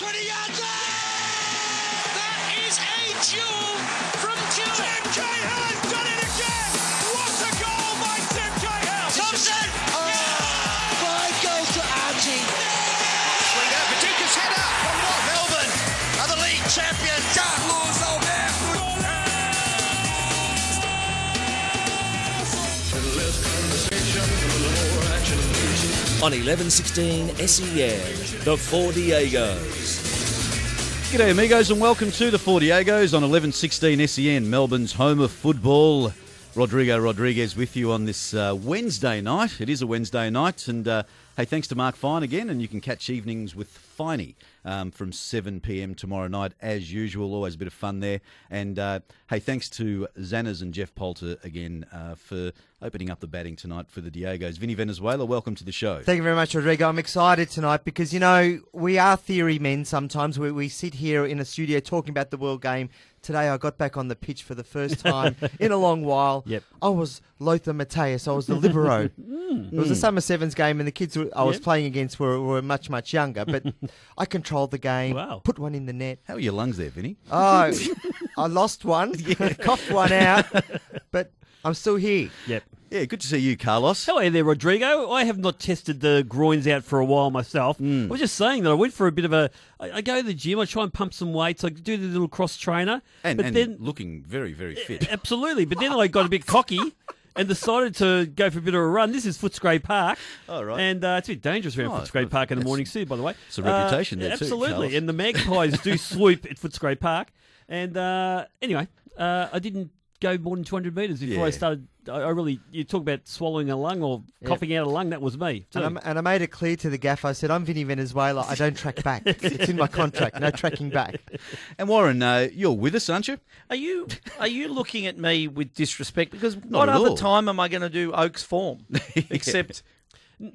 20 yards out! That is a duel from Tim Cahill has done it again! What a goal by Tim Cahill! Thompson. Five oh, goals to Archie. Swing out, Paducah's header from what? Melbourne are the league champions. Carlos Alberto. on 1116 SEN, E the Four Diegos. G'day, amigos, and welcome to the Four Diegos on 1116 SEN, Melbourne's home of football. Rodrigo Rodriguez with you on this uh, Wednesday night. It is a Wednesday night, and uh, hey, thanks to Mark Fine again, and you can catch evenings with Finey um, from 7 p.m. tomorrow night, as usual. Always a bit of fun there. And uh, hey, thanks to Zanners and Jeff Poulter again uh, for opening up the batting tonight for the Diegos. Vinny Venezuela, welcome to the show. Thank you very much, Rodrigo. I'm excited tonight because, you know, we are theory men sometimes. We, we sit here in a studio talking about the World Game. Today I got back on the pitch for the first time in a long while. Yep. I was Lothar Matthäus. I was the libero. Hmm. It was a Summer Sevens game and the kids were, I was Yep. playing against were, were much, much younger. But I controlled the game, Wow. put one in the net. How are your lungs there, Vinny? Oh, I lost one, coughed one out, but I'm still here. Yep. Yeah, good to see you, Carlos. Hello there, Rodrigo. I have not tested the groins out for a while myself. Hmm. I was just saying that I went for a bit of a. I, I go to the gym. I try and pump some weights. I do the little cross trainer. And, but and then looking very, very fit. absolutely. But then I got a bit cocky. And decided to go for a bit of a run. This is Footscray Park. Oh, right. And uh, it's a bit dangerous around Oh, Footscray Park in the morning, too, by the way. it's a reputation Uh, there too, Absolutely. And the magpies do swoop at Footscray Park. And uh, anyway, uh, I didn't go more than 200 metres before I started. I, I really, you talk about swallowing a lung or coughing out a lung, that was me. And, i and I made it clear to the gaffer. I said, I'm Vinny Venezuela. I don't track back. it's in my contract. No tracking back. And Warren, uh, you're with us, aren't you? Are you are you looking at me with disrespect? Because Not what other all. time am I going to do Oaks form? Except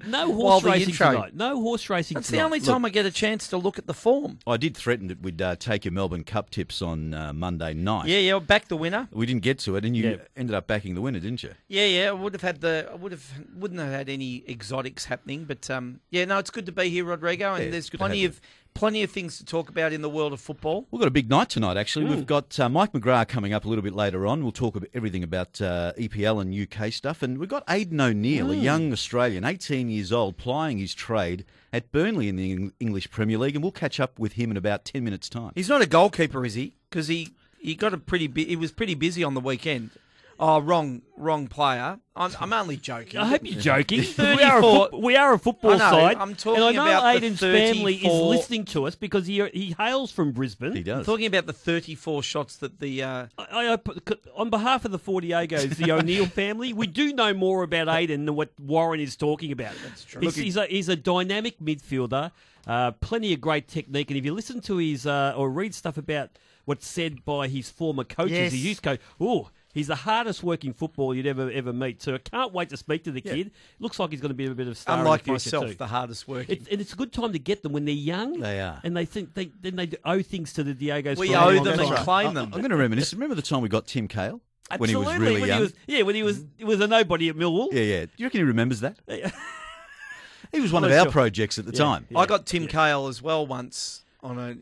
no horse the racing intro- tonight. No horse racing that's tonight. the only time I get a chance to look at the form. I did threaten that we'd uh, take your Melbourne Cup tips on uh, Monday night. Yeah, yeah, back the winner. We didn't get to it, and you Yeah. ended up backing the winner, didn't you? Yeah, yeah, I would have had the I would have wouldn't have had any exotics happening, but um, yeah, no, it's good to be here, Rodrigo, and Yeah, there's it's good to plenty have of plenty of things to talk about in the world of football. We've got a big night tonight, actually. Hmm. We've got uh, Mike McGrath coming up a little bit later on. We'll talk about everything about uh, EPL and UK stuff. And we've got Aidan O'Neill, Hmm. a young Australian, 18 years old, plying his trade at Burnley in the English Premier League. And we'll catch up with him in about 10 minutes' time. He's not a goalkeeper, is he? Because he he got a pretty bu- he was pretty busy on the weekend. Oh, wrong wrong player. I'm, I'm only joking. I hope you're joking. we, are a foot- we are a football I know, side. I'm talking and I know about the Aidan's family is listening to us because he he hails from Brisbane. He I'm does. talking about the 34 shots that the uh, I, I, put- on behalf of the Four Diegos, the O'Neill family, we do know more about Aidan than what Warren is talking about. That's true. He's, he's, a, he's a dynamic midfielder, uh, plenty of great technique, and if you listen to his uh, or read stuff about what's said by his former coaches, Yes. his youth coach, oh. He's the hardest working footballer you'd ever ever meet. So I can't wait to speak to the kid. Looks like he's going to be a bit of a star. in the future myself, too. the hardest working. It, and it's a good time to get them when they're young. They are. and they think they then they owe things to the Diegos. we owe them and claim I- them. I'm going to reminisce. Remember the time we got Tim Cahill? When he was really when young? He was, yeah, when he was he was a nobody at Millwall. yeah, yeah. Do you reckon he remembers that? he was one I'm of our sure. projects at the Yeah. time. I got Tim Cahill as well once on a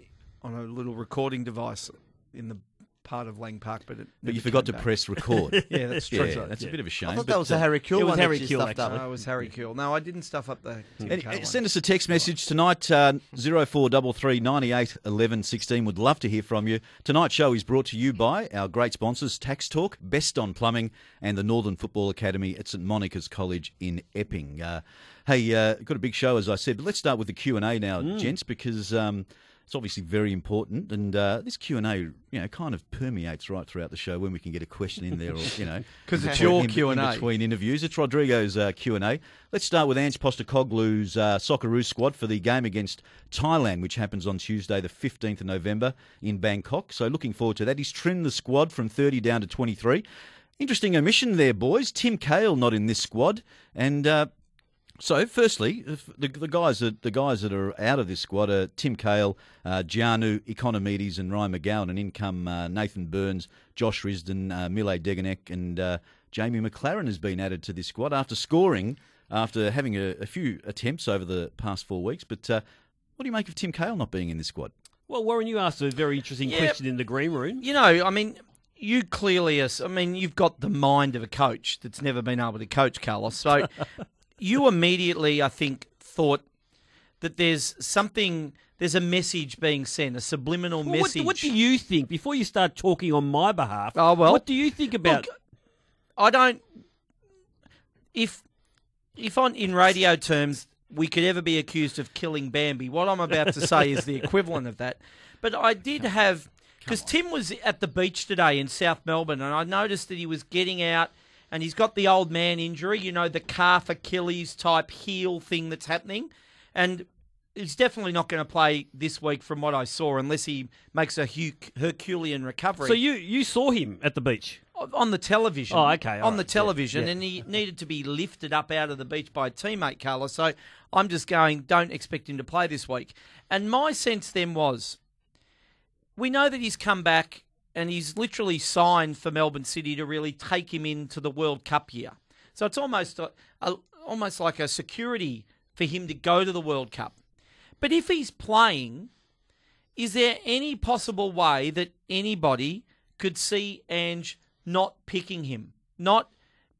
on a little recording device in the part of Lang Park, but it But you forgot to back. press record. Yeah, that's yeah, true. that's a bit of a shame. I thought that was uh, a Harry Kewell it was Harry that Kuehl, actually. No, it was Harry Kewell. No, I didn't stuff up the Tim And, Cahill uh, one. send us a text message tonight, uh, 0433 98 11 16. Would love to hear from you. Tonight's show is brought to you by our great sponsors, Tax Talk, Best on Plumbing, and the Northern Football Academy at St Monica's College in Epping. Uh, hey, uh, got a big show, as I said, but let's start with the Q&A now, gents, because... Um, it's obviously very important, and uh, this Q and A, you know, kind of permeates right throughout the show when we can get a question in there, or you know, 'Cause it's your Q&A. in between interviews. It's Rodrigo's uh, Q and A. Let's start with Ange Postecoglou's uh, Socceroos squad for the game against Thailand, which happens on Tuesday, the fifteenth of November in Bangkok. So looking forward to that. He's trimmed the squad from thirty down to twenty-three. Interesting omission there, boys. Tim Cahill not in this squad, and uh, so, firstly, the, the guys that the guys that are out of this squad are Tim Cahill, uh, Gianu Ikonomidis, and Ryan McGowan, and in come uh, Nathan Burns, Josh Risdon, uh, Milos Degenek, and uh, Jamie Maclaren has been added to this squad after scoring after having a, a few attempts over the past four weeks. But uh, what What do you make of Tim Cahill not being in this squad? Well, Warren, you asked a very interesting Yeah. question in the green room. You know, I mean, you clearly are. I mean, you've got the mind of a coach that's never been able to coach, Carlos. So you immediately, I think, thought that there's something, there's a message being sent, a subliminal Well, what, message. what do you think before you start talking on my behalf? Oh, well, what do you think about? Look, I don't. If if on in radio terms we could ever be accused of killing Bambi, what I'm about to say is the equivalent of that. But I did have because Tim was at the beach today in South Melbourne, and I noticed that he was getting out, and he's got the old man injury, you know, the calf Achilles type heel thing that's happening, and. He's definitely not going to play this week, from what I saw, unless he makes a Herculean recovery so you you saw him at the beach. on the television. Oh, okay, On the right, yeah, television, yeah. and he needed to be lifted up out of the beach by a teammate, Carlos. So I'm just going, don't expect him to play this week. And my sense then was, we know that he's come back and he's literally signed for Melbourne City to really take him into the World Cup year. So it's almost a, a, almost like a security for him to go to the World Cup. But if he's playing, is there any possible way that anybody could see Ange not picking him, not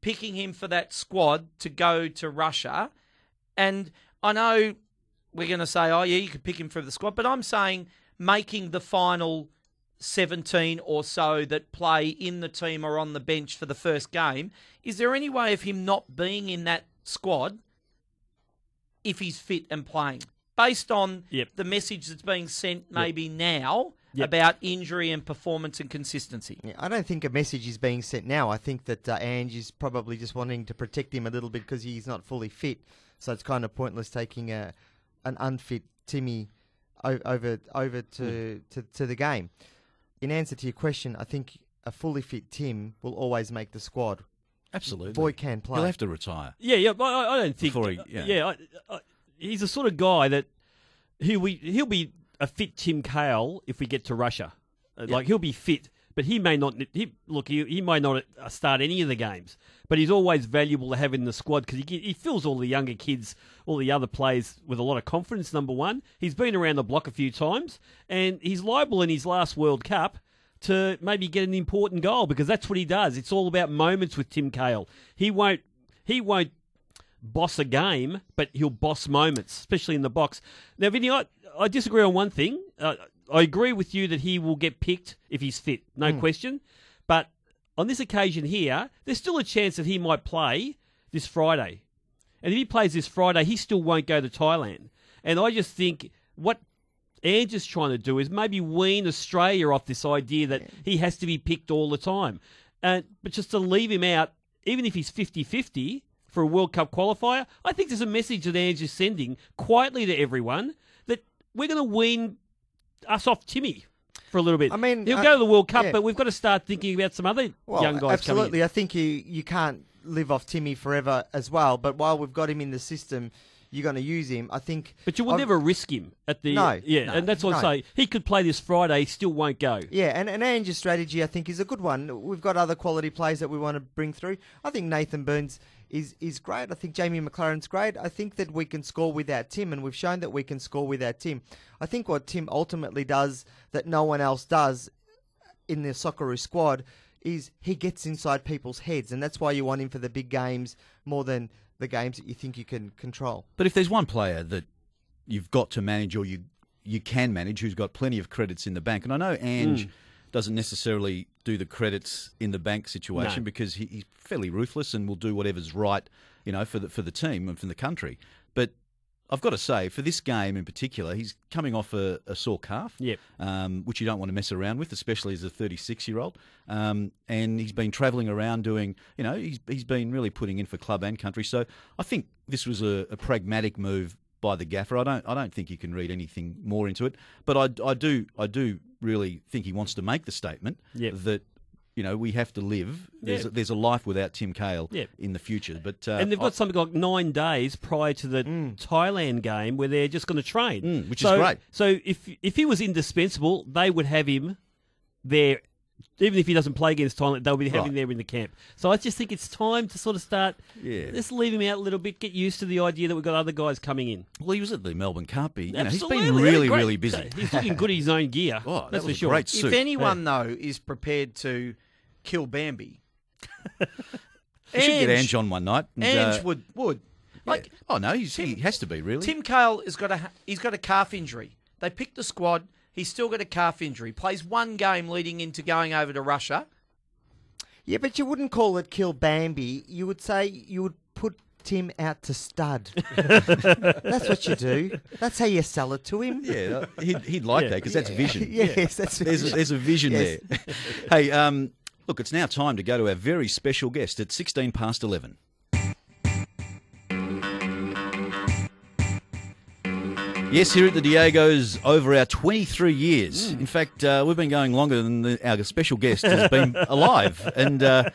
picking him for that squad to go to Russia? And I know we're going to say, oh, yeah, you could pick him for the squad, but I'm saying making the final 17 or so that play in the team or on the bench for the first game. Is there any way of him not being in that squad if he's fit and playing? Based on Yep. the message that's being sent maybe now Yep. about injury and performance and consistency. Yeah, I don't think a message is being sent now. I think that uh, Ange is probably just wanting to protect him a little bit because he's not fully fit. So it's kind of pointless taking a an unfit Timmy over over to, to to the game. In answer to your question, I think a fully fit Tim will always make the squad. Absolutely. Boy can play. He'll have to retire. Yeah, yeah. but I, I don't think. Before he- uh, yeah. I, I, he's the sort of guy that he'll be he'll be a fit Tim Cahill if we get to Russia. Uh, Like he'll be fit, but he may not. He look, he, he may not start any of the games, but he's always valuable to have in the squad because he he fills all the younger kids, all the other players with a lot of confidence. Number one, he's been around the block a few times, and he's liable in his last World Cup to maybe get an important goal because that's what he does. It's all about moments with Tim Cahill. He won't he won't boss a game, but he'll boss moments, especially in the box. Now, Vinny, I, I disagree on one thing. Uh, I agree with you that he will get picked if he's fit, no question. But on this occasion here, there's still a chance that he might play this Friday. And if he plays this Friday, he still won't go to Thailand. And I just think what Ange is trying to do is maybe wean Australia off this idea that he has to be picked all the time. Uh, but just to leave him out, even if he's 50 50 for a World Cup qualifier, I think there's a message that Ange is sending quietly to everyone that we're going to wean us off Timmy for a little bit. I mean, he'll uh, go to the World Cup, yeah. but we've got to start thinking about some other Well, young guys absolutely. coming in. I think you you can't live off Timmy forever as well. But while we've got him in the system, you're going to use him. I think. But you will I've- never risk him at the No, yeah, no, and that's what I no. say. He could play this Friday, he still won't go. Yeah, and, and Ange's strategy, I think, is a good one. We've got other quality players that we want to bring through. I think Nathan Burns is, is great. I think Jamie Maclaren's great. I think that we can score without Tim, and we've shown that we can score without Tim. I think what Tim ultimately does that no one else does in the Socceroo squad is he gets inside people's heads, and that's why you want him for the big games more than the games that you think you can control. But if there's one player that you've got to manage or you you can manage who's got plenty of credits in the bank, and I know Ange hmm. Doesn't necessarily do the credits in the bank situation No. because he, he's fairly ruthless and will do whatever's right, you know, for the for the team and for the country. But I've got to say, for this game in particular, he's coming off a, a sore calf, Yep. um, which you don't want to mess around with, especially as a 36 year old. Um, and he's been travelling around doing, you know, he's, he's been really putting in for club and country. So I think this was a, a pragmatic move by the gaffer. I don't I don't think you can read anything more into it. But I, I do I do really think he wants to make the statement Yep. that. You know, we have to live. There's, Yeah. a, there's a life without Tim Cahill in the future. But uh, and they've I- got something like nine days prior to the Thailand game where they're just going to train, Mm, which is so, great. So if if he was indispensable, they would have him there even if he doesn't play against Thailand, they'll be having Right. there in the camp. So I just think it's time to sort of start. Yeah. Let's leave him out a little bit. Get used to the idea that we've got other guys coming in. Well, he was at the Melbourne Cup. He, you know, he's Absolutely. been He had a really, great- really busy. He's looking good in his own gear. Oh, that that's was for a sure. great If suit. anyone though is prepared to kill Bambi, We should get Ange- Ange on one night. and, Ange uh, would would like yeah. oh no, he's, he has to be really. Tim Cahill has got a he's got a calf injury. They picked the squad. He's still got a calf injury. Plays one game leading into going over to Russia. Yeah, but you wouldn't call it kill Bambi. You would say you would put Tim out to stud. that's what you do. That's how you sell it to him. yeah, he'd, he'd like that because that's vision. Yes, that's There's a, there's a vision Yes. there. hey, um, look, it's now time to go to our very special guest at 16 past 11. Yes, here at the Diego's over our 23 years. In fact, uh, we've been going longer than the, our special guest has been alive. And uh,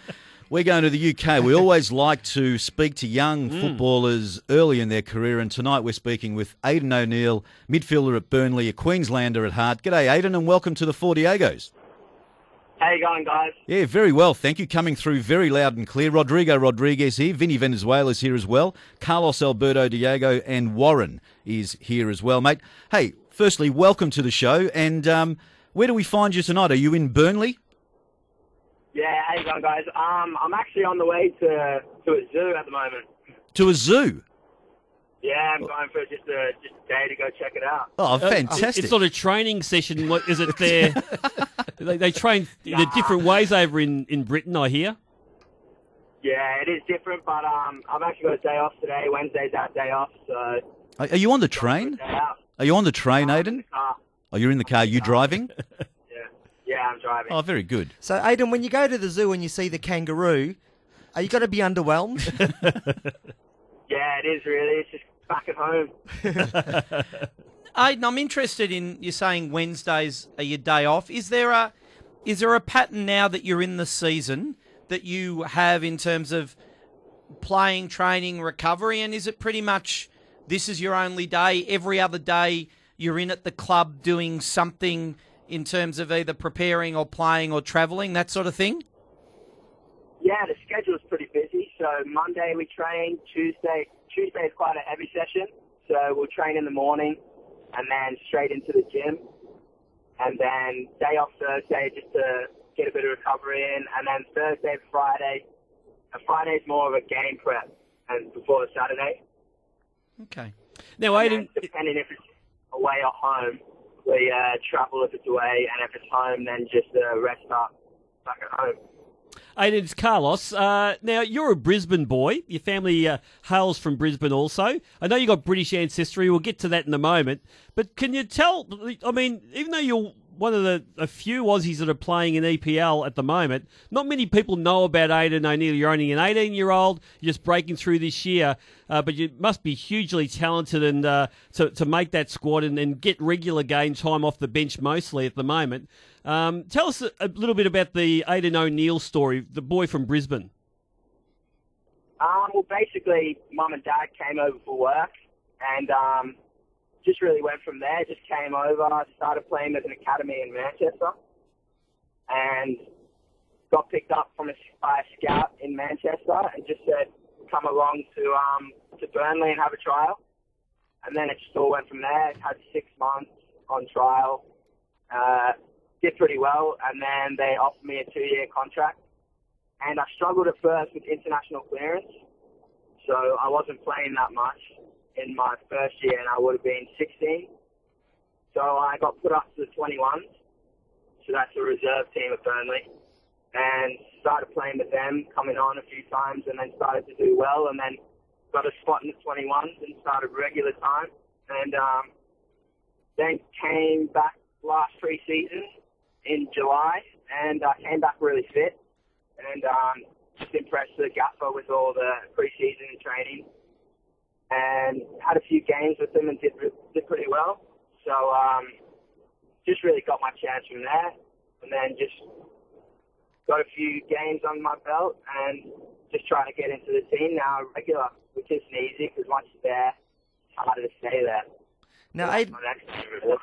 we're going to the UK. We always like to speak to young footballers early in their career. And tonight we're speaking with Aidan O'Neill, midfielder at Burnley, a Queenslander at heart. G'day, Aidan, and welcome to the Four Diegos. How you going, guys? Yeah, very well, thank you. Coming through very loud and clear. Rodrigo Rodriguez here, Vinny Venezuela's here as well. Carlos Alberto Diego and Warren is here as well, mate. Hey, firstly, welcome to the show. And um, where do we find you tonight? Are you in Burnley? Yeah, how you going, guys? Um, I'm actually on the way to to a zoo at the moment. To a zoo? Yeah, I'm going for just a just a day to go check it out. Oh, fantastic. It's not a training session. What is it there? they, they train in a different ways over in, in Britain, I hear. Yeah, it is different, but um, I've actually got a day off today. Wednesday's our day off, so Are are you on the train? Are you on the train, Aidan? Ah, Oh, you're in the car. You driving? yeah, yeah, I'm driving. Oh, very good. So, Aidan, when you go to the zoo and you see the kangaroo, are you going to be underwhelmed? Yeah, it is really. It's just back at home. Aidan, I'm interested in you saying Wednesdays are your day off. Is there a is there a pattern now that you're in the season that you have in terms of playing, training, recovery, and is it pretty much this is your only day? Every other day you're in at the club doing something in terms of either preparing or playing or travelling, that sort of thing? Yeah, the schedule is pretty busy. So Monday we train. Tuesday Tuesday is quite a heavy session. So we'll train in the morning and then straight into the gym. And then day off Thursday just to get a bit of recovery in. And then Thursday, Friday. And Friday's more of a game prep and before the Saturday. Okay. Now, And Aidan, depending if it's away or home, we uh, travel if it's away, and if it's home, then just uh, rest up back at home. Aidan, it's Carlos. Uh, now, you're a Brisbane boy. Your family uh, hails from Brisbane also. I know you got British ancestry. We'll get to that in a moment. But can you tell? I mean, even though you're one of the a few Aussies that are playing in EPL at the moment, not many people know about Aidan O'Neill. You're only an 18 year old. You're just breaking through this year. Uh, but you must be hugely talented and uh, to, to make that squad and, and get regular game time off the bench mostly at the moment. Um, tell us a, a little bit about the Aidan O'Neill story, the boy from Brisbane. Um, well, basically, mum and dad came over for work, and um, just really went from there. Just came over, started playing at an academy in Manchester, and got picked up from a, by a scout in Manchester, and just said, "Come along to um, to Burnley and have a trial." And then it just all went from there. Had six months on trial, uh, did pretty well, and then they offered me a two-year contract and I struggled at first with international clearance, so I wasn't playing that much in my first year, and I would have been 16. So I got put up to the 21s, so that's a reserve team at Burnley, and started playing with them, coming on a few times, and then started to do well, and then got a spot in the 21s and started regular time, and um, then came back last pre-season in July, and I came back really fit and um, just impressed the gaffer with all the preseason training, and had a few games with them and did did pretty well. So um, just really got my chance from there, and then just got a few games on my belt, and just trying to get into the team now regular, which isn't easy because once you're there, it's harder to stay there. now, So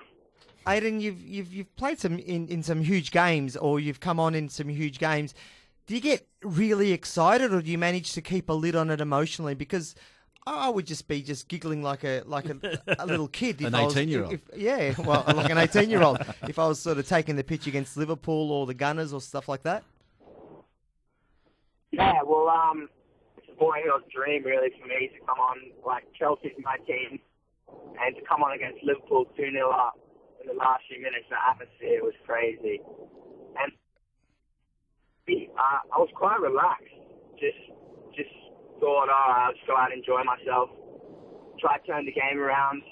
Aidan, you've you've you've played some in, in some huge games, or you've come on in some huge games. Do you get really excited, or do you manage to keep a lid on it emotionally? Because I would just be just giggling like a like a, a little kid. If An I was- 18-year-old. if- Yeah, well, like an eighteen-year-old. if I was sort of taking the pitch against Liverpool or the Gunners or stuff like that. Yeah, well, um, it's a boyhood dream really for me to come on like Chelsea's my team, and to come on against Liverpool two 0 up in the last few minutes. The atmosphere was crazy, and uh, I was quite relaxed. Just, just thought, oh, I'll just go out and enjoy myself. Try to turn the game around.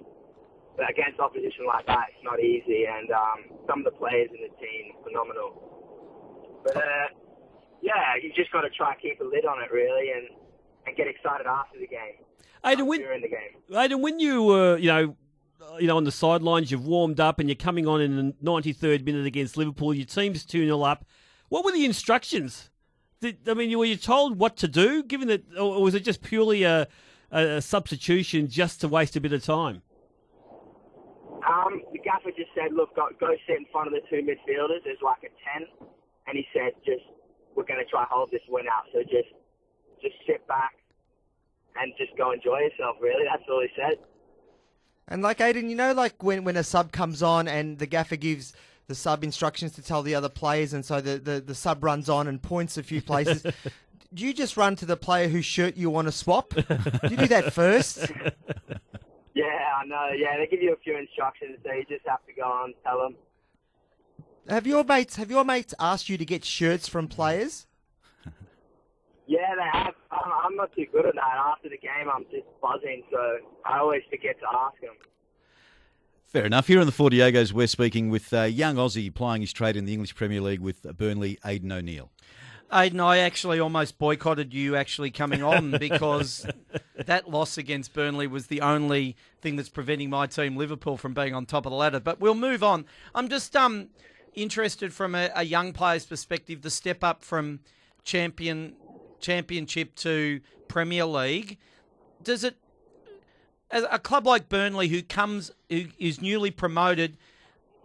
But against opposition like that, it's not easy, and um, some of the players in the team phenomenal. But uh, yeah, you just got to try and keep a lid on it, really, and, and get excited after the game. Aidan, when, During the game. Aidan, when you were, you know, you know, on the sidelines, you've warmed up and you're coming on in the 93rd minute against Liverpool. Your team's 2 0 up. What were the instructions? Did, I mean, were you told what to do, given that, or was it just purely a, a, a substitution just to waste a bit of time? Um, the gaffer just said, look, go, go sit in front of the two midfielders. There's like a 10. And he said, just, we're going to try hold this win out. So just, just sit back and just go enjoy yourself, really. That's all he said. And like Aidan, you know, like when, when a sub comes on and the gaffer gives the sub instructions to tell the other players, and so the, the, the sub runs on and points a few places. do you just run to the player whose shirt you want to swap? do you do that first? Yeah, I know. Yeah, they give you a few instructions, so you just have to go on, and tell them. Have your mates have your mates asked you to get shirts from players? Yeah, they have. I'm, I'm not too good at that. After the game, I'm just buzzing, so I always forget to ask them. Fair enough. Here on the Four Diegos, we're speaking with a young Aussie plying his trade in the English Premier League with Burnley, Aidan O'Neill. Aidan, I actually almost boycotted you actually coming on because that loss against Burnley was the only thing that's preventing my team Liverpool from being on top of the ladder. But we'll move on. I'm just um interested from a, a young player's perspective, the step up from champion championship to Premier League. Does it as a club like Burnley who comes who is newly promoted,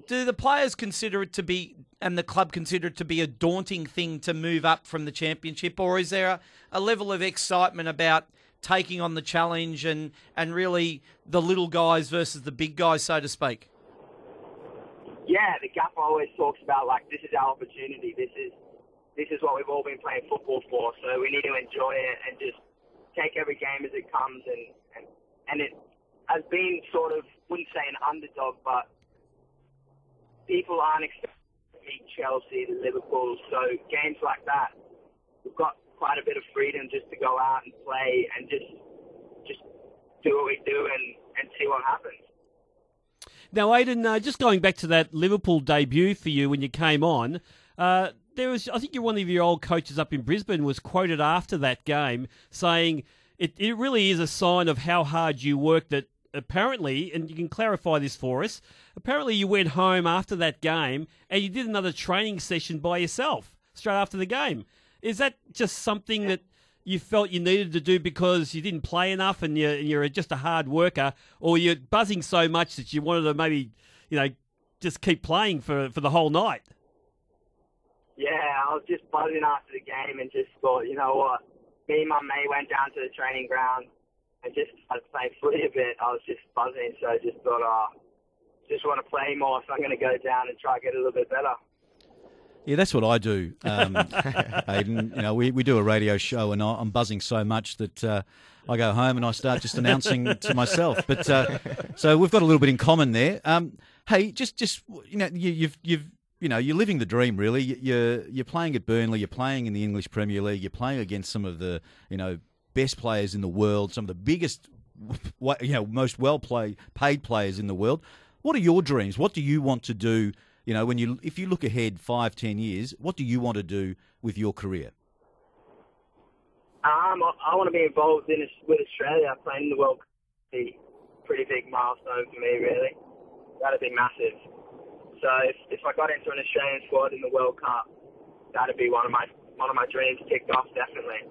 do the players consider it to be and the club consider it to be a daunting thing to move up from the championship or is there a, a level of excitement about taking on the challenge and, and really the little guys versus the big guys so to speak Yeah, the gaffer always talks about like this is our opportunity. This is this is what we've all been playing football for. So we need to enjoy it and just take every game as it comes. And and, and it has been sort of wouldn't say an underdog, but people aren't expecting Chelsea, Liverpool. So games like that, we've got quite a bit of freedom just to go out and play and just just do what we do and and see what happens. Now, Aidan, uh, just going back to that Liverpool debut for you when you came on, uh, there was, I think, one of your old coaches up in Brisbane was quoted after that game saying it, it really is a sign of how hard you work. That apparently, and you can clarify this for us. Apparently, you went home after that game and you did another training session by yourself straight after the game. Is that just something that you felt you needed to do because you didn't play enough and you're, and you're just a hard worker, or you're buzzing so much that you wanted to maybe, you know, just keep playing for, for the whole night? Yeah, I was just buzzing after the game and just thought, you know what? Me and my mate went down to the training ground and just started playing footy a bit. I was just buzzing, so I just thought, oh, just want to play more, so I'm going to go down and try to get a little bit better. Yeah, that's what I do, um, Aidan. You know, we, we do a radio show, and I, I'm buzzing so much that uh, I go home and I start just announcing to myself. But uh, so we've got a little bit in common there. Um, hey, just just you know, you, you've you've you know, you're living the dream. Really, you're you're playing at Burnley. You're playing in the English Premier League. You're playing against some of the you know best players in the world, some of the biggest, you know, most well play, paid players in the world. What are your dreams? What do you want to do? You know, when you if you look ahead five, ten years, what do you want to do with your career? Um, I, I want to be involved in with Australia playing in the World Cup. Pretty big milestone for me, really. That'd be massive. So if, if I got into an Australian squad in the World Cup, that'd be one of my one of my dreams ticked off definitely.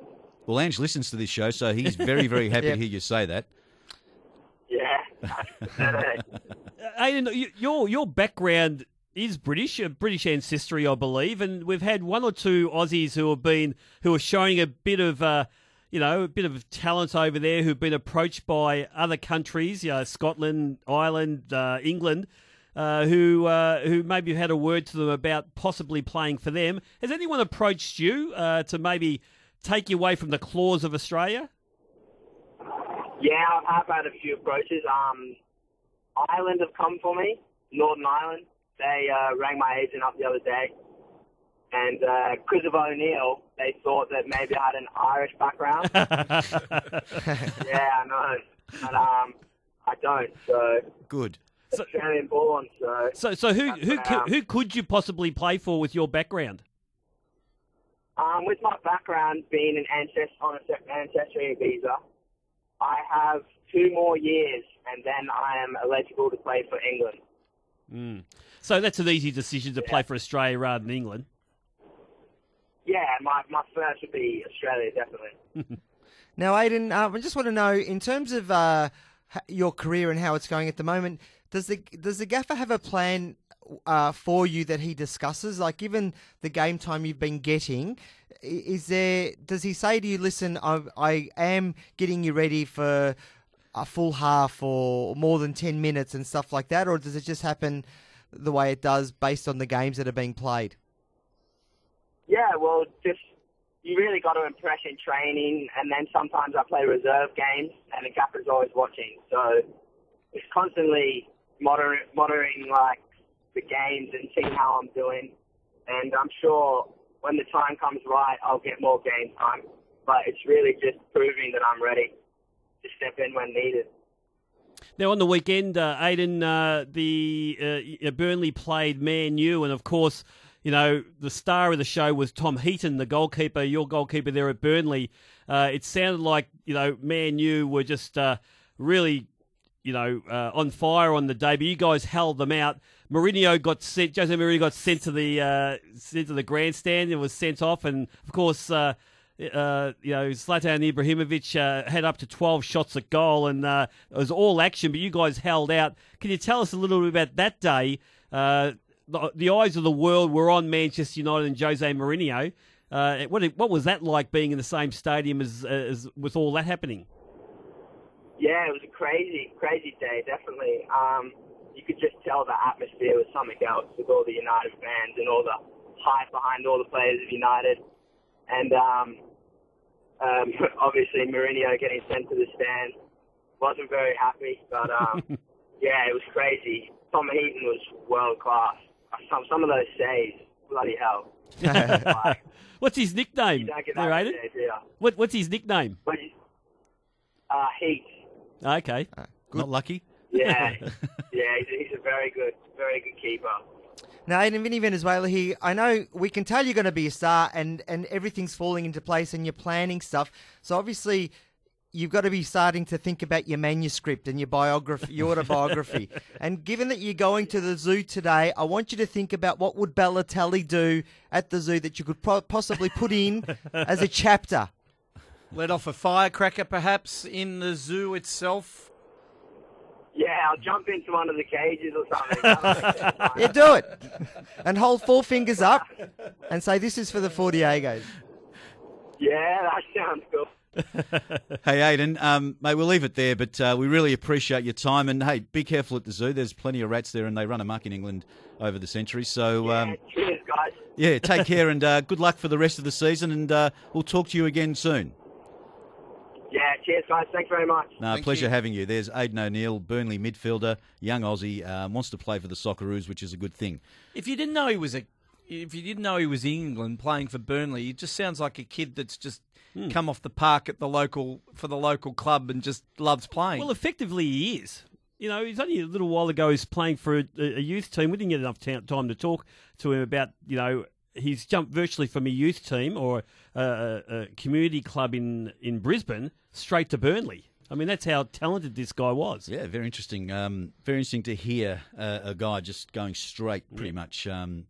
Well, Ange listens to this show, so he's very, very happy Yep. to hear you say that. Yeah. Aidan, y- your your background is British, a British ancestry, I believe, and we've had one or two Aussies who have been who are showing a bit of. Uh, you know, a bit of talent over there who've been approached by other countries, you know, Scotland, Ireland, uh, England, uh, who uh, who maybe had a word to them about possibly playing for them. Has anyone approached you uh, to maybe take you away from the claws of Australia? Yeah, I've had a few approaches. Um, Ireland have come for me, Northern Ireland. They uh, rang my agent up the other day. And because of O'Neill, they thought that maybe I had an Irish background. yeah, I know. But um, I don't. So Good. Australian born. So So, so who who what I cou- am. who could you possibly play for with your background? um, with my background being an ancest- on an ancestry visa, I have two more years, and then I am eligible to play for England. Mm. So that's an easy decision to play for Australia rather than England. Yeah, my my first would be Australia, definitely. Now, Aidan, uh, I just want to know, in terms of uh, your career and how it's going at the moment, does the does the gaffer have a plan uh, for you that he discusses? Like, given the game time you've been getting, is there? Does he say to you, "Listen, I, I am getting you ready for a full half or more than ten minutes and stuff like that," or does it just happen the way it does based on the games that are being played? Yeah, well, just you really got to impress in training, and then sometimes I play reserve games, and the captain's always watching. So it's constantly monitoring, monitoring like the games and seeing how I'm doing. And I'm sure when the time comes right, I'll get more game time. But it's really just proving that I'm ready to step in when needed. Now on the weekend, uh, Aidan, uh, the uh, Burnley played Man U, and of course, you know the star of the show was Tom Heaton, the goalkeeper, your goalkeeper there at Burnley. Uh, it sounded like you know Man U were just uh, really, you know, uh, on fire on the day, but you guys held them out. Mourinho got sent. Jose Mourinho got sent to the uh, sent to the grandstand and was sent off, and of course. Uh, uh, you know, Zlatan Ibrahimovic uh, had up to 12 shots at goal and uh, it was all action, but you guys held out. Can you tell us a little bit about that day? The, the eyes of the world were on Manchester United and Jose Mourinho. What, what was that like being in the same stadium as, as with all that happening? Yeah, it was a crazy, crazy day, definitely. Um, you could just tell the atmosphere was something else with all the United fans and all the hype behind all the players of United. And um, um, obviously, Mourinho getting sent to the stand wasn't very happy. But um, yeah, it was crazy. Tom Heaton was world class. Some some of those saves, bloody hell. Like, What's his nickname? There, that Aidan? days, yeah. What, what's his nickname? But uh, Heat. Okay. Uh, not lucky. Yeah, yeah, he's, he's a very good, very good keeper. Now, Aidan Vinny Venezuela here. I know we can tell you're going to be a star, and and everything's falling into place, and you're planning stuff. So obviously, you've got to be starting to think about your manuscript and your biography, your autobiography. and given that you're going to the zoo today, I want you to think about what would Balotelli do at the zoo that you could po- possibly put in as a chapter. Let off a firecracker, perhaps, in the zoo itself. Yeah, I'll jump into one of the cages or something. Yeah, do it, and hold four fingers up, and say this is for the Four Diegos. yeah, that sounds cool. Hey, Aidan, um, mate, we'll leave it there, but uh, we really appreciate your time. And hey, be careful at the zoo. There's plenty of rats there, and they run amok in England over the centuries. So, um, Cheers, guys. yeah, take care and uh, good luck for the rest of the season. And uh, we'll talk to you again soon. Yeah, cheers, guys. Thanks very much. No, Thank pleasure you. having you. There's Aidan O'Neill, Burnley midfielder, young Aussie, um, wants to play for the Socceroos, which is a good thing. If you didn't know he was a, if you didn't know he was in England playing for Burnley, it just sounds like a kid that's just come off the park at the local for the local club and just loves playing. Well, effectively, he is. You know, he's only a little while ago. He's playing for a, a youth team. We didn't get enough ta- time to talk to him about. You know, he's jumped virtually from a youth team or a, a, community club in in Brisbane straight to Burnley. I mean, that's how talented this guy was. Yeah, very interesting. Um, very interesting to hear uh, a guy just going straight, pretty much. Um,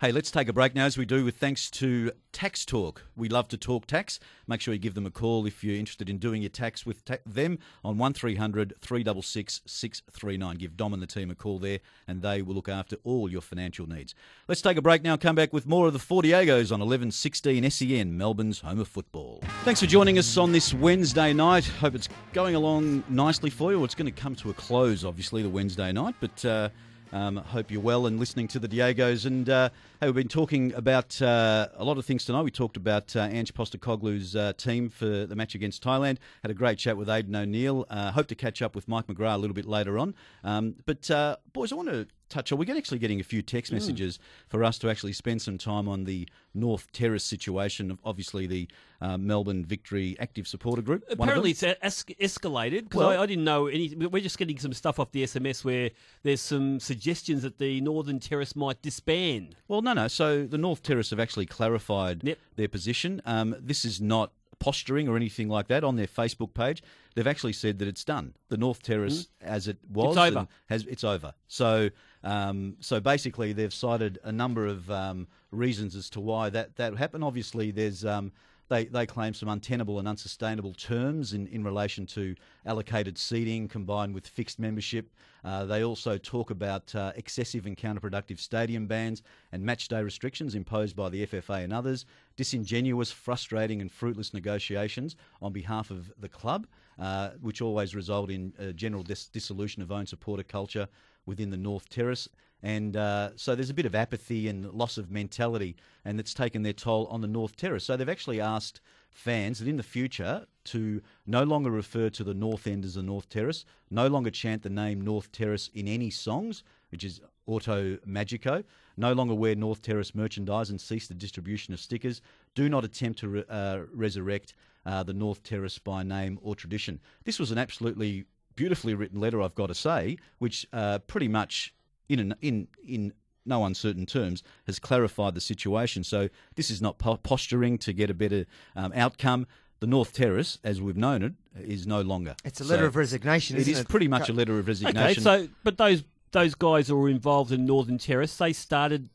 Hey, let's take a break now, as we do with thanks to Tax Talk. We love to talk tax. Make sure you give them a call if you're interested in doing your tax with ta- them on 1300 366 639. Give Dom and the team a call there, and they will look after all your financial needs. Let's take a break now. Come back with more of the Four Diegos on 1116 SEN, Melbourne's home of football. Thanks for joining us on this Wednesday night. Hope it's going along nicely for you. It's going to come to a close, obviously, the Wednesday night, but. Uh, um, hope you're well and listening to the Diegos. And uh, hey, we've been talking about uh, a lot of things tonight. We talked about uh, Ange Postecoglou's uh, team for the match against Thailand. Had a great chat with Aidan O'Neill. Uh, hope to catch up with Mike McGrath a little bit later on. Um, but uh, boys, I want to touch on. We're actually getting a few text messages for us to actually spend some time on the North Terrace situation. Obviously, the uh, Melbourne Victory Active Supporter Group. one of them. Apparently, it's es- escalated because Well- I, I didn't know any. We're just getting some stuff off the SMS where there's some suggestions that the Northern Terrace might disband. Well, no, no. So the North Terrace have actually clarified Yep. their position. Um, this is not posturing or anything like that on their Facebook page. They've actually said that it's done. The North Terrace, as it was, Mm-hmm. over. has it's over. So, um, so basically, they've cited a number of um, reasons as to why that that happened. Obviously, there's um, they, they claim some untenable and unsustainable terms in, in relation to allocated seating combined with fixed membership. Uh, they also talk about uh, excessive and counterproductive stadium bans and match day restrictions imposed by the FFA and others, disingenuous, frustrating, and fruitless negotiations on behalf of the club, uh, which always result in general dis- dissolution of own supporter culture within the North Terrace. And uh, so there's a bit of apathy and loss of mentality, and it's taken their toll on the North Terrace. So they've actually asked fans that in the future to no longer refer to the North End as the North Terrace, no longer chant the name North Terrace in any songs, which is Auto Magico, no longer wear North Terrace merchandise and cease the distribution of stickers, do not attempt to re- uh, resurrect uh, the North Terrace by name or tradition. This was an absolutely beautifully written letter, I've got to say, which uh, pretty much in an, in in no uncertain terms has clarified the situation. So this is not po- posturing to get a better um, outcome. The North Terrace, as we've known it, is no longer. It's a letter So of resignation, It isn't is it? pretty much a letter of resignation. Okay, so but those those guys who were involved in Northern Terrace, they started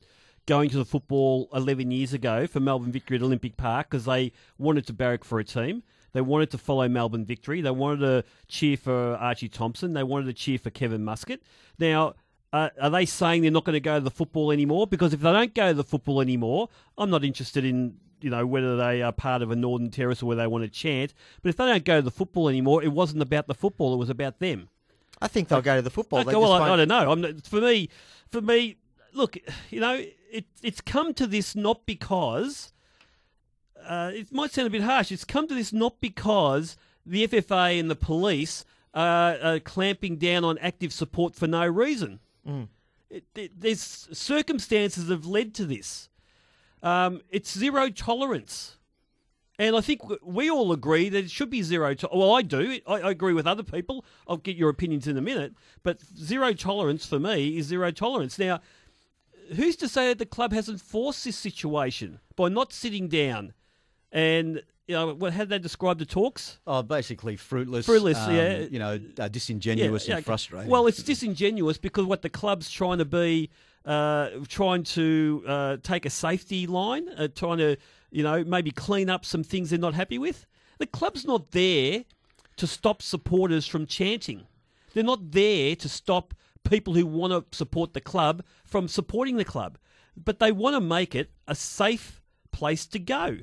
going to the football 11 years ago for Melbourne Victory at Olympic Park because they wanted to barrack for a team. They wanted to follow Melbourne Victory. They wanted to cheer for Archie Thompson. They wanted to cheer for Kevin Muscat. Now, uh, are they saying they're not going to go to the football anymore? Because if they don't go to the football anymore, I'm not interested in you know whether they are part of a Northern Terrace or whether they want to chant. But if they don't go to the football anymore, it wasn't about the football; it was about them. I think they'll go to the football. Okay, well, I, I don't know. I'm for me, for me, look, you know, it, it's come to this not because uh, it might sound a bit harsh. It's come to this not because the FFA and the police are, are clamping down on active support for no reason. It, it, there's circumstances have led to this. Um, it's zero tolerance. And I think we all agree that it should be zero. To- well, I do. I, I agree with other people. I'll get your opinions in a minute. But zero tolerance for me is zero tolerance. Now, who's to say that the club hasn't forced this situation by not sitting down and you know what? How did they describe the talks? Oh, basically fruitless. Fruitless, um, yeah. You know, uh, disingenuous yeah, and frustrating. Well, it's disingenuous because what the club's trying to be, uh, trying to uh, take a safety line, uh, trying to, you know, maybe clean up some things they're not happy with. The club's not there to stop supporters from chanting. They're not there to stop people who want to support the club from supporting the club, but they want to make it a safe place to go.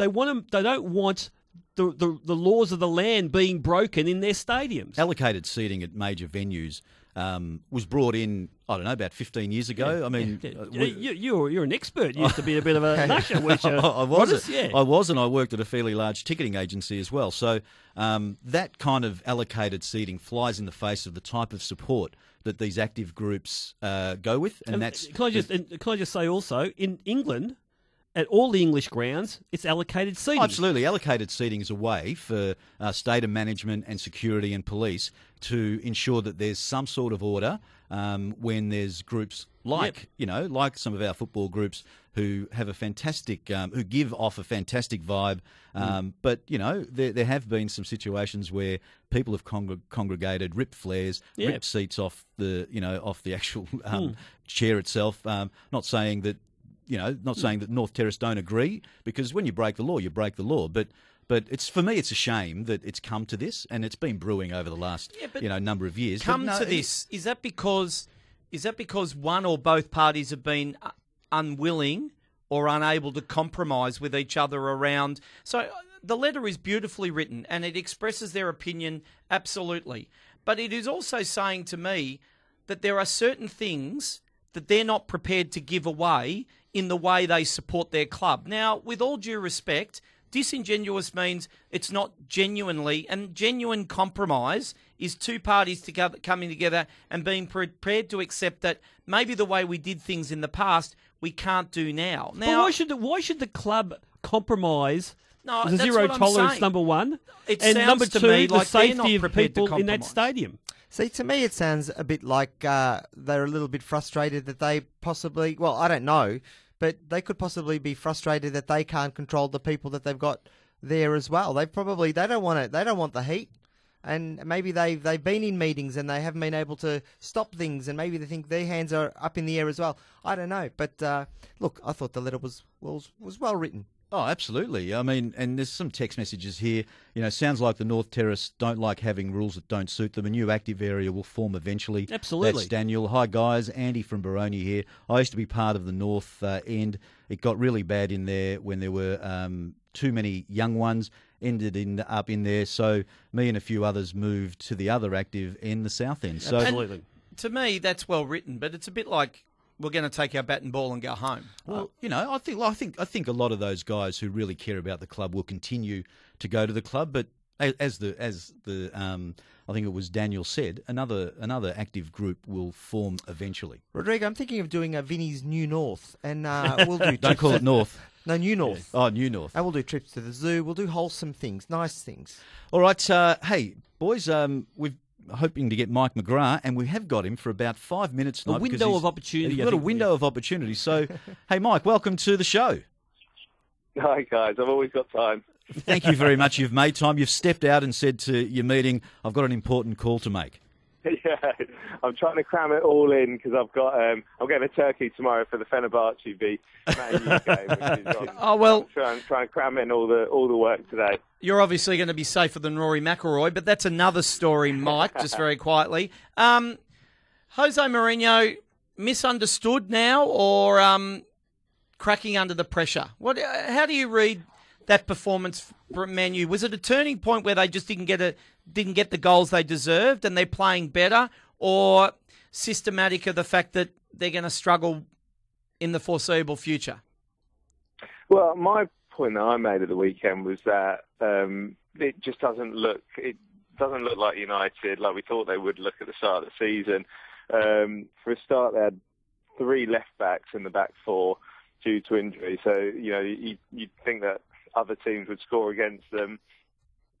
They want to, They don't want. The, the, the laws of the land being broken in their stadiums. allocated seating at major venues um, was brought in. I don't know about 15 years ago. I mean, Yeah, uh, we- you, you're you're an expert. You used to be a bit of a nusher, weren't you? I was. Yeah. I was, and I worked at a fairly large ticketing agency as well. So um, that kind of allocated seating flies in the face of the type of support that these active groups uh, go with, and, And that's can I just and can I just say also in England, at all the English grounds, it's allocated seating. Absolutely. Allocated seating is a way for uh, stadium management and security and police to ensure that there's some sort of order um, when there's groups like, Yep. you know, like some of our football groups who have a fantastic, um, who give off a fantastic vibe. Mm. Um, But, you know, there, there have been some situations where people have congr- congregated, ripped flares. Hmm. ripped seats off the, you know, off the actual um, chair itself. Um, not saying that you know, not saying that North Terrace don't agree because when you break the law, you break the law. But but it's for me, it's a shame that it's come to this, and it's been brewing over the last Yeah, you know number of years. Come no, to this? Is that because is that because one or both parties have been uh, unwilling or unable to compromise with each other around? So uh, the letter is beautifully written and it expresses their opinion absolutely, but it is also saying to me that there are certain things that they're not prepared to give away in the way they support their club. Now, with all due respect, disingenuous means it's not genuinely, and genuine compromise is two parties together coming together and being prepared to accept that maybe the way we did things in the past we can't do now. But Now, why should the, why should the club compromise? No, zero tolerance saying. number one, It and number two, the like safety of people in that stadium. See, to me, it sounds a bit like uh, they're a little bit frustrated that they possibly, well, I don't know, but they could possibly be frustrated that they can't control the people that they've got there as well. They probably they don't want it. They don't want the heat, and maybe they they've been in meetings and they haven't been able to stop things, and maybe they think their hands are up in the air as well. I don't know, but uh, look, I thought the letter was was was well written. Oh, absolutely. I mean, and there's some text messages here. You know, sounds like the North Terrace don't like having rules that don't suit them. A new active area will form eventually. Absolutely. That's Daniel. Hi, guys. Andy from Boronia here. I used to be part of the North uh, End. It got really bad in there when there were um, too many young ones. Ended in up in there. So me and a few others moved to the other active in the South End. So Absolutely. to me, that's well written, but it's a bit like we're going to take our bat and ball and go home. Well, you know, I think I think I think a lot of those guys who really care about the club will continue to go to the club, but as the as the um, I think it was Daniel said, another another active group will form eventually. Rodrigo, I'm thinking of doing a Vinny's New North, and uh, we'll do. Don't call it North. No, New North. Oh, New North. And we'll do trips to the zoo. We'll do wholesome things, nice things. All right, uh, hey boys, um, we've hoping to get Mike McGrath, and we have got him for about five minutes. A window of opportunity, We've got a window yeah. of opportunity. So, hey, Mike, welcome to the show. Hi guys, I've always got time. Thank you very much. You've made time. You've stepped out and said to your meeting, "I've got an important call to make." yeah, I'm trying to cram it all in because I've got um, I'm getting a turkey tomorrow for the Fenerbahce v Man game. On. Oh, well- I'm trying, trying to cram in all the all the work today. You're obviously going to be safer than Rory McIlroy, but that's another story, Mike, just very quietly. Um, Jose Mourinho misunderstood now or um, cracking under the pressure? What? uh, How do you read that performance from Man U? Was it a turning point where they just didn't get a didn't get the goals they deserved and they're playing better, or systematic of the fact that they're going to struggle in the foreseeable future? Well, my point that I made at the weekend was that um, it just doesn't look it doesn't look like United like we thought they would look at the start of the season. Um, for a start, they had three left backs in the back four due to injury. So you know you, you'd think that other teams would score against them,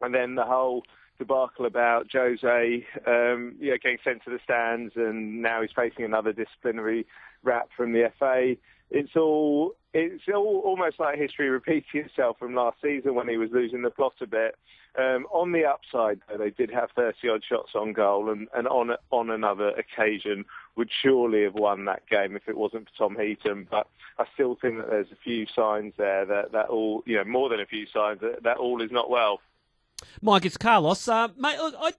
and then the whole debacle about Jose, um, you know, getting sent to the stands, and now he's facing another disciplinary rap from the FA. It's all it's all almost like history repeating itself from last season when he was losing the plot a bit. Um, on the upside, though, they did have 30 odd shots on goal, and, and on on another occasion would surely have won that game if it wasn't for Tom Heaton. But I still think that there's a few signs there that that all you know more than a few signs that that all is not well. Mike, it's Carlos. Uh, mate, look, I,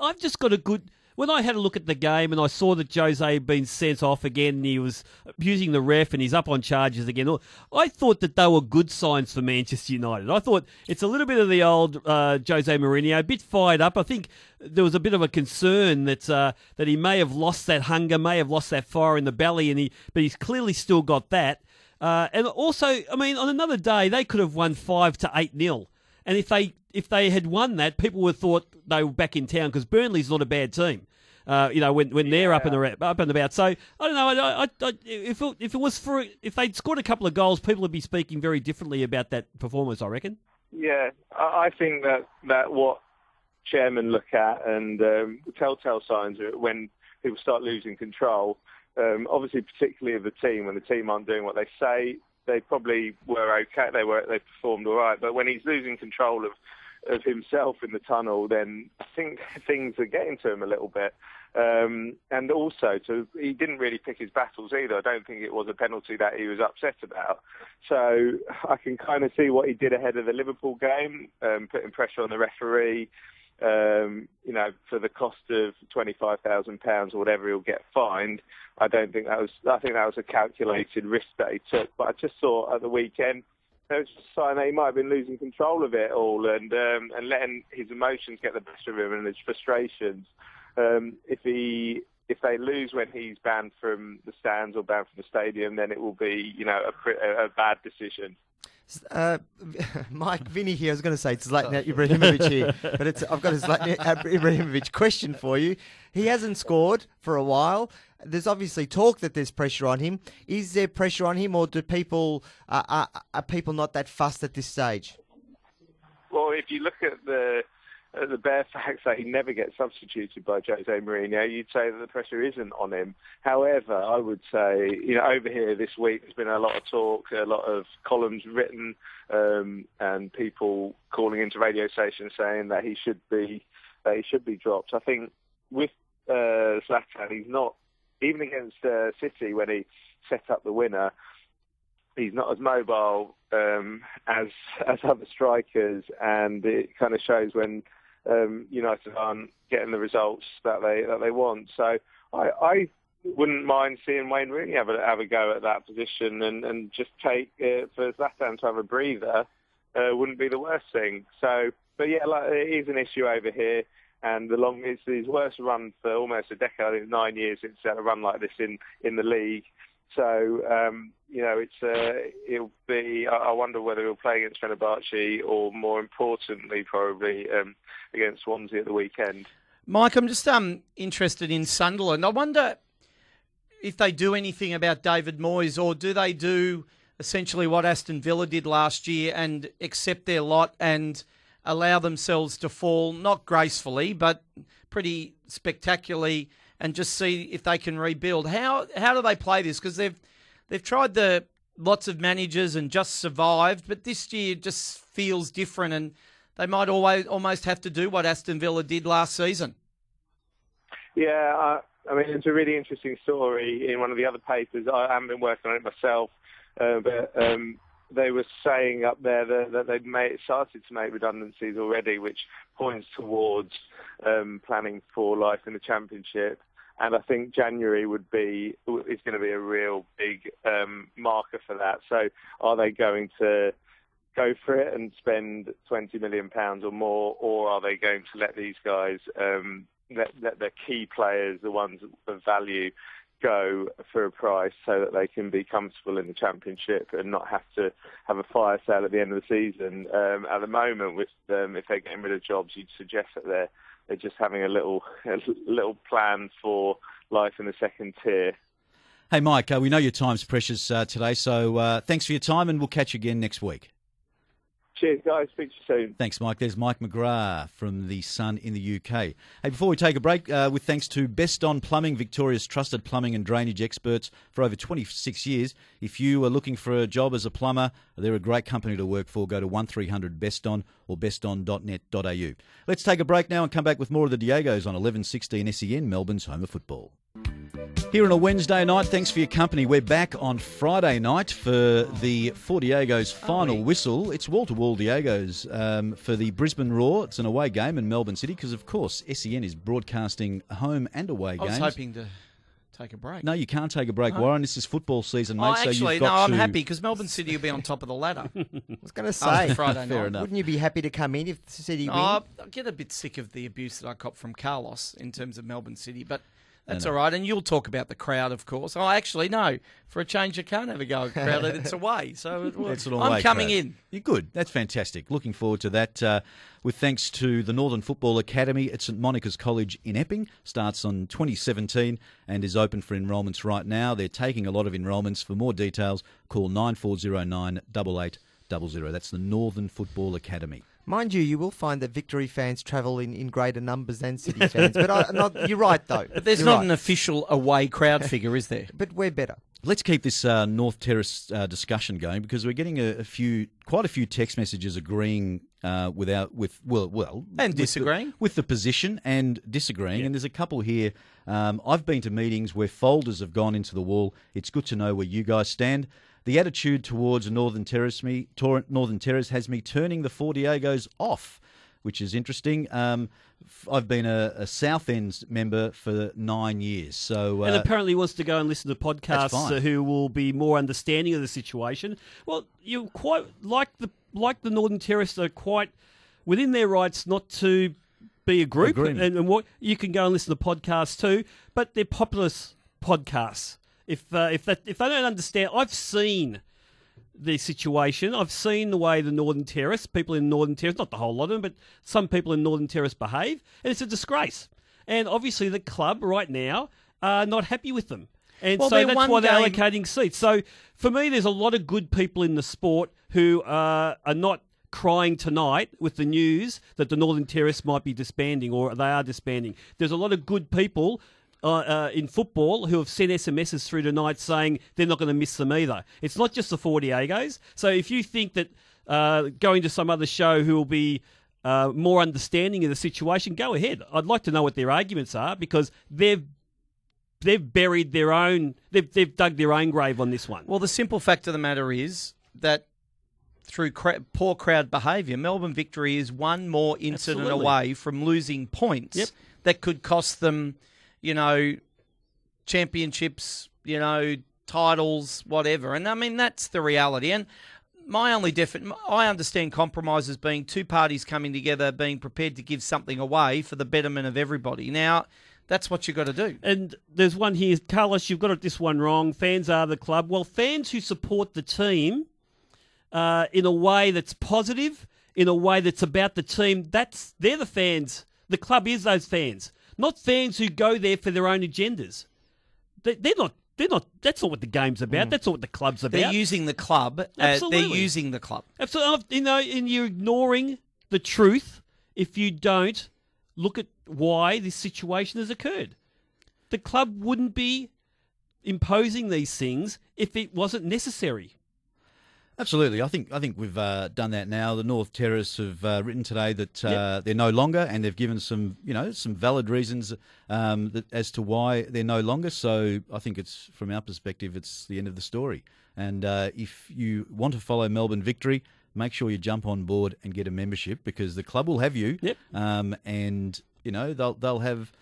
I've just got a good. When I had a look at the game and I saw that Jose had been sent off again, and he was abusing the ref and he's up on charges again. I thought that they were good signs for Manchester United. I thought it's a little bit of the old uh, Jose Mourinho, a bit fired up. I think there was a bit of a concern that uh, that he may have lost that hunger, may have lost that fire in the belly, and he but he's clearly still got that. Uh, and also, I mean, on another day they could have won five to eight nil. And if they if they had won that, people would have thought they were back in town because Burnley's not a bad team. Uh, you know when when they're up and around, up and about. So I don't know. I, I, I, if it, if it was for if they'd scored a couple of goals, people would be speaking very differently about that performance. I reckon. Yeah, I I think that that what chairmen look at and um, telltale signs are when people start losing control. Um, obviously, particularly of the team, when the team aren't doing what they say, they probably were okay. They were they performed all right. But when he's losing control of of himself in the tunnel, then I think things are getting to him a little bit. Um, and also, to, he didn't really pick his battles either. I don't think it was a penalty that he was upset about. So I can kind of see what he did ahead of the Liverpool game, um, putting pressure on the referee. Um, you know, for the cost of twenty-five thousand pounds or whatever he'll get fined. I don't think that was. I think that was a calculated risk that he took. But I just saw at the weekend there was just a sign that he might have been losing control of it all and um, and letting his emotions get the best of him and his frustrations. Um, if he if they lose when he's banned from the stands or banned from the stadium, then it will be you know a, a bad decision. Uh, Mike, Vinny here. I was going to say it's Zlatan Ibrahimovic here, but it's I've got a Zlatan Ibrahimovic question for you. He hasn't scored for a while. There's obviously talk that there's pressure on him. Is there pressure on him, or do people uh, are, are people not that fussed at this stage? Well, if you look at the uh, the bare facts that he never gets substituted by Jose Mourinho, you'd say that the pressure isn't on him. However, I would say, you know, over here this week there's been a lot of talk, a lot of columns written, um, and people calling into radio stations saying that he should be that he should be dropped. I think with uh, Zlatan, he's not even against uh, City when he set up the winner. He's not as mobile um, as as other strikers, and it kind of shows when um, United aren't getting the results that they that they want. So I, I wouldn't mind seeing Wayne Rooney have a have a go at that position and and just take uh, for Zlatan to have a breather. Uh, wouldn't be the worst thing. So, but yeah, like, it is an issue over here. And the long it's his worst run for almost a decade. I think nine years since had a run like this in in the league. So um, you know, it's uh, it'll be. I wonder whether he'll play against Fenerbahce or, more importantly, probably um, against Swansea at the weekend. Mike, I'm just um interested in Sunderland. I wonder if they do anything about David Moyes, or do they do essentially what Aston Villa did last year and accept their lot and allow themselves to fall, not gracefully, but pretty spectacularly, and just see if they can rebuild. How how do they play this? Because they've they've tried the lots of managers and just survived, but this year just feels different, and they might always almost have to do what Aston Villa did last season. Yeah, uh, I mean it's a really interesting story in one of the other papers. I haven't been working on it myself, uh, but um, they were saying up there that, that they'd made, started to make redundancies already, which points towards um, planning for life in the championship. And I think January would be is going to be a real big um, marker for that. So, are they going to go for it and spend 20 million pounds or more, or are they going to let these guys, um, let, let their key players, the ones of value, go for a price so that they can be comfortable in the championship and not have to have a fire sale at the end of the season. Um, at the moment, with um, if they're getting rid of jobs, you'd suggest that they're they're just having a little a little plan for life in the second tier. Hey, Mike, uh, we know your time's precious uh, today, so uh, thanks for your time, and we'll catch you again next week. Cheers, guys. Speak to you soon. Thanks, Mike. There's Mike McGrath from The Sun in the UK. Hey, before we take a break, uh, with thanks to Beston Plumbing, Victoria's trusted plumbing and drainage experts for over 26 years. If you are looking for a job as a plumber, they're a great company to work for. Go to 1300 Beston or beston.net.au. Let's take a break now and come back with more of the Diegos on 1116 SEN, Melbourne's home of football. Here on a Wednesday night, thanks for your company. We're back on Friday night for the Four Diegos final whistle. It's wall to wall Diegos um, for the Brisbane Roar. It's an away game in Melbourne City because, of course, SEN is broadcasting home and away games. I games. was hoping to take a break. No, you can't take a break, Oh. Warren. This is football season, mate. Oh, so actually, you've no, got I'm to... happy because Melbourne City will be on top of the ladder. I was going to Oh, say, Friday Fair night. enough. wouldn't you be happy to come in if the City win? Oh, I get a bit sick of the abuse that I cop from Carlos in terms of Melbourne City, but that's all right. And you'll talk about the crowd, of course. Oh, actually, no. For a change, you can't have a go at crowd. it's away. So it, That's an I'm away coming crowd. in. You're good. That's fantastic. Looking forward to that. Uh, with thanks to the Northern Football Academy at St Monica's College in Epping. Starts on 2017 and is open for enrolments right now. They're taking a lot of enrolments. For more details, call 9409 8800. That's the Northern Football Academy. Mind you, you will find that Victory fans travel in, in greater numbers than City fans. But I, not, you're right, though. But there's You're not right. an official away crowd figure, is there? But we're better. Let's keep this uh, North Terrace uh, discussion going because we're getting a, a few, quite a few text messages agreeing uh, without with well, well, And with the- disagreeing. with the position and disagreeing. And there's a couple here. Um, I've been to meetings where folders have gone into the wall. It's good to know where you guys stand. The attitude towards Northern Terrace, me, Northern Terrace, has me turning the Four Diegos off, which is interesting. Um, I've been a, a South End member for nine years, so uh, and apparently wants to go and listen to podcasts uh, who will be more understanding of the situation. Well, you quite like the like the Northern Terrace are quite within their rights not to be a group, Agreement. and, and what you can go and listen to podcasts too. But they're populist podcasts. If uh, if that if they don't understand, I've seen the situation. I've seen the way the Northern Terrace, people in Northern Terrace, not the whole lot of them, but some people in Northern Terrace behave, and it's a disgrace. And obviously, the club right now are not happy with them. And Well, so that's why they're game- allocating seats. So for me, there's a lot of good people in the sport who uh, are not crying tonight with the news that the Northern Terrace might be disbanding or they are disbanding. There's a lot of good people uh, uh, in football who have sent SMSs through tonight saying they're not going to miss them either. It's not just the Four Diegos. So if you think that uh, going to some other show who will be uh, more understanding of the situation, go ahead. I'd like to know what their arguments are because they've they've buried their own they've they've dug their own grave on this one. Well, the simple fact of the matter is that through cra- poor crowd behaviour, Melbourne Victory is one more incident Absolutely. away from losing points Yep. that could cost them, you know, championships, you know, titles, whatever. And I mean, that's the reality. And my only defi- I understand compromise as being two parties coming together, being prepared to give something away for the betterment of everybody. Now, that's what you've got to do. And there's one here, Carlos. You've got this one wrong. Fans are the club. Well, fans who support the team uh, in a way that's positive, in a way that's about the team, that's they're the fans. The club is those fans, not fans who go there for their own agendas. They, they're not. They're not. That's not what the game's about. That's not what the club's about. They're using the club. Uh, they're using the club. Absolutely. You know, and you're ignoring the truth if you don't look at why this situation has occurred. The club wouldn't be imposing these things if it wasn't necessary. Absolutely, I think I think we've uh, done that now. The North Terrace have uh, written today that uh, they're no longer, and they've given some you know some valid reasons um, that, as to why they're no longer. So I think it's from our perspective, it's the end of the story. And uh, if you want to follow Melbourne Victory, make sure you jump on board and get a membership because the club will have you. Yep. Um, and you know they'll they'll have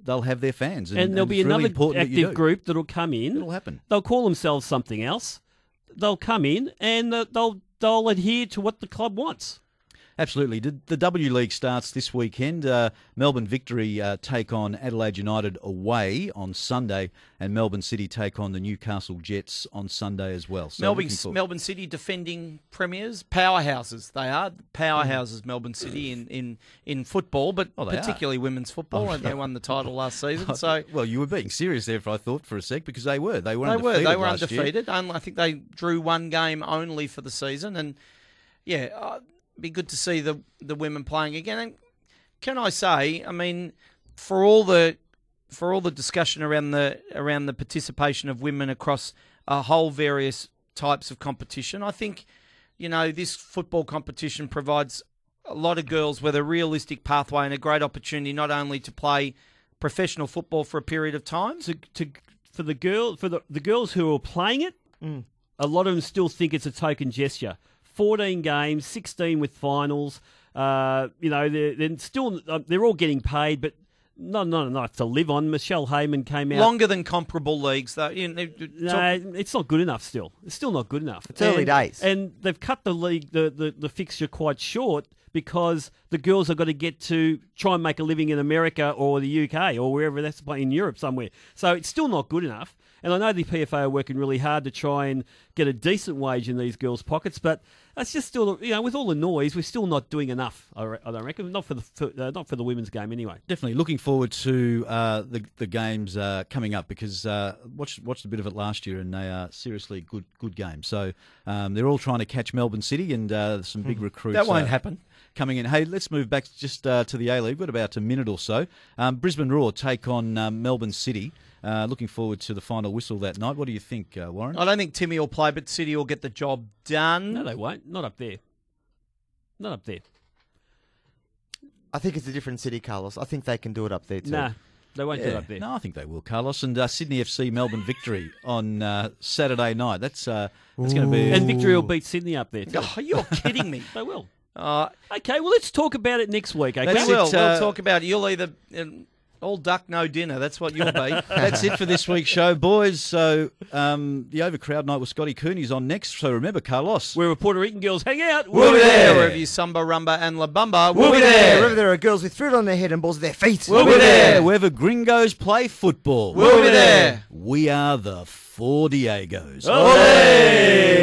they'll have their fans, and, And, there'll be it's really another that active group that'll come in. It'll happen. They'll call themselves something else. They'll come in and uh, they'll they'll adhere to what the club wants. Absolutely. The, the W League starts this weekend. Uh, Melbourne Victory uh, take on Adelaide United away on Sunday, and Melbourne City take on the Newcastle Jets on Sunday as well. So Melbourne, Melbourne City defending premiers, powerhouses. They are powerhouses. Melbourne City in, in, in football, but Oh, they are. particularly women's football. Oh, and they won the title last season. So well, you were being serious there, for I thought for a sec, because they were. They were. they were undefeated they were year. undefeated. Only- I think they drew one game only for the season, and yeah, uh, be good to see the the women playing again. And can I say, I mean, for all the for all the discussion around the around the participation of women across a whole various types of competition, I think you know this football competition provides a lot of girls with a realistic pathway and a great opportunity not only to play professional football for a period of time. To, to for the girl for the the girls who are playing it, mm. a lot of them still think it's a token gesture. Fourteen games, sixteen with finals. Uh, you know, they're, they're still uh, they're all getting paid, but not not enough to live on. Michelle Heyman came out. Longer than comparable leagues, though. You know, No, it's not good enough. Still, it's still not good enough. It's early And- days. and they've cut the league, the, the the fixture quite short because the girls have got to get to try and make a living in America or the UK or wherever that's in Europe somewhere. So it's still not good enough. And I know the PFA are working really hard to try and get a decent wage in these girls' pockets, but That's just still, you know, with all the noise, we're still not doing enough. I, re- I don't reckon. Not for the for, uh, not for the women's game anyway. Definitely looking forward to uh, the the games uh, coming up because uh, watched watched a bit of it last year and they are seriously good good games. So um, they're all trying to catch Melbourne City and uh, some big recruits. That won't uh, happen. Coming in. Hey, let's move back just uh, to the A League. We've got about a minute or so. Um, Brisbane Roar take on um, Melbourne City. Uh, looking forward to the final whistle that night. What do you think, uh, Warren? I don't think Timmy will play, but City will get the job done. No, they won't. Not up there. Not up there. I think it's a different city, Carlos. I think they can do it up there too. Nah, they won't do it up there. No, I think they will, Carlos. And uh, Sydney FC Melbourne victory on uh, Saturday night. That's uh, that's going to be. And Victory will beat Sydney up there. Too. Oh, you're kidding me. They will. Uh, Okay, well, let's talk about it next week. Okay, we will. it, we'll uh, talk about it. You'll either um, all duck, no dinner. That's what you'll be. That's it for this week's show, boys. So um, the overcrowd night with Scotty Cooney's on next. So remember, Carlos. where Puerto Rican girls hang out. We'll be there. Wherever you samba, rumba, and la bamba, we'll, be Yeah, there. wherever there are girls with fruit on their head and balls at their feet. We'll be there. Wherever gringos play football. We'll be there. We are the Four Diegos. Olé!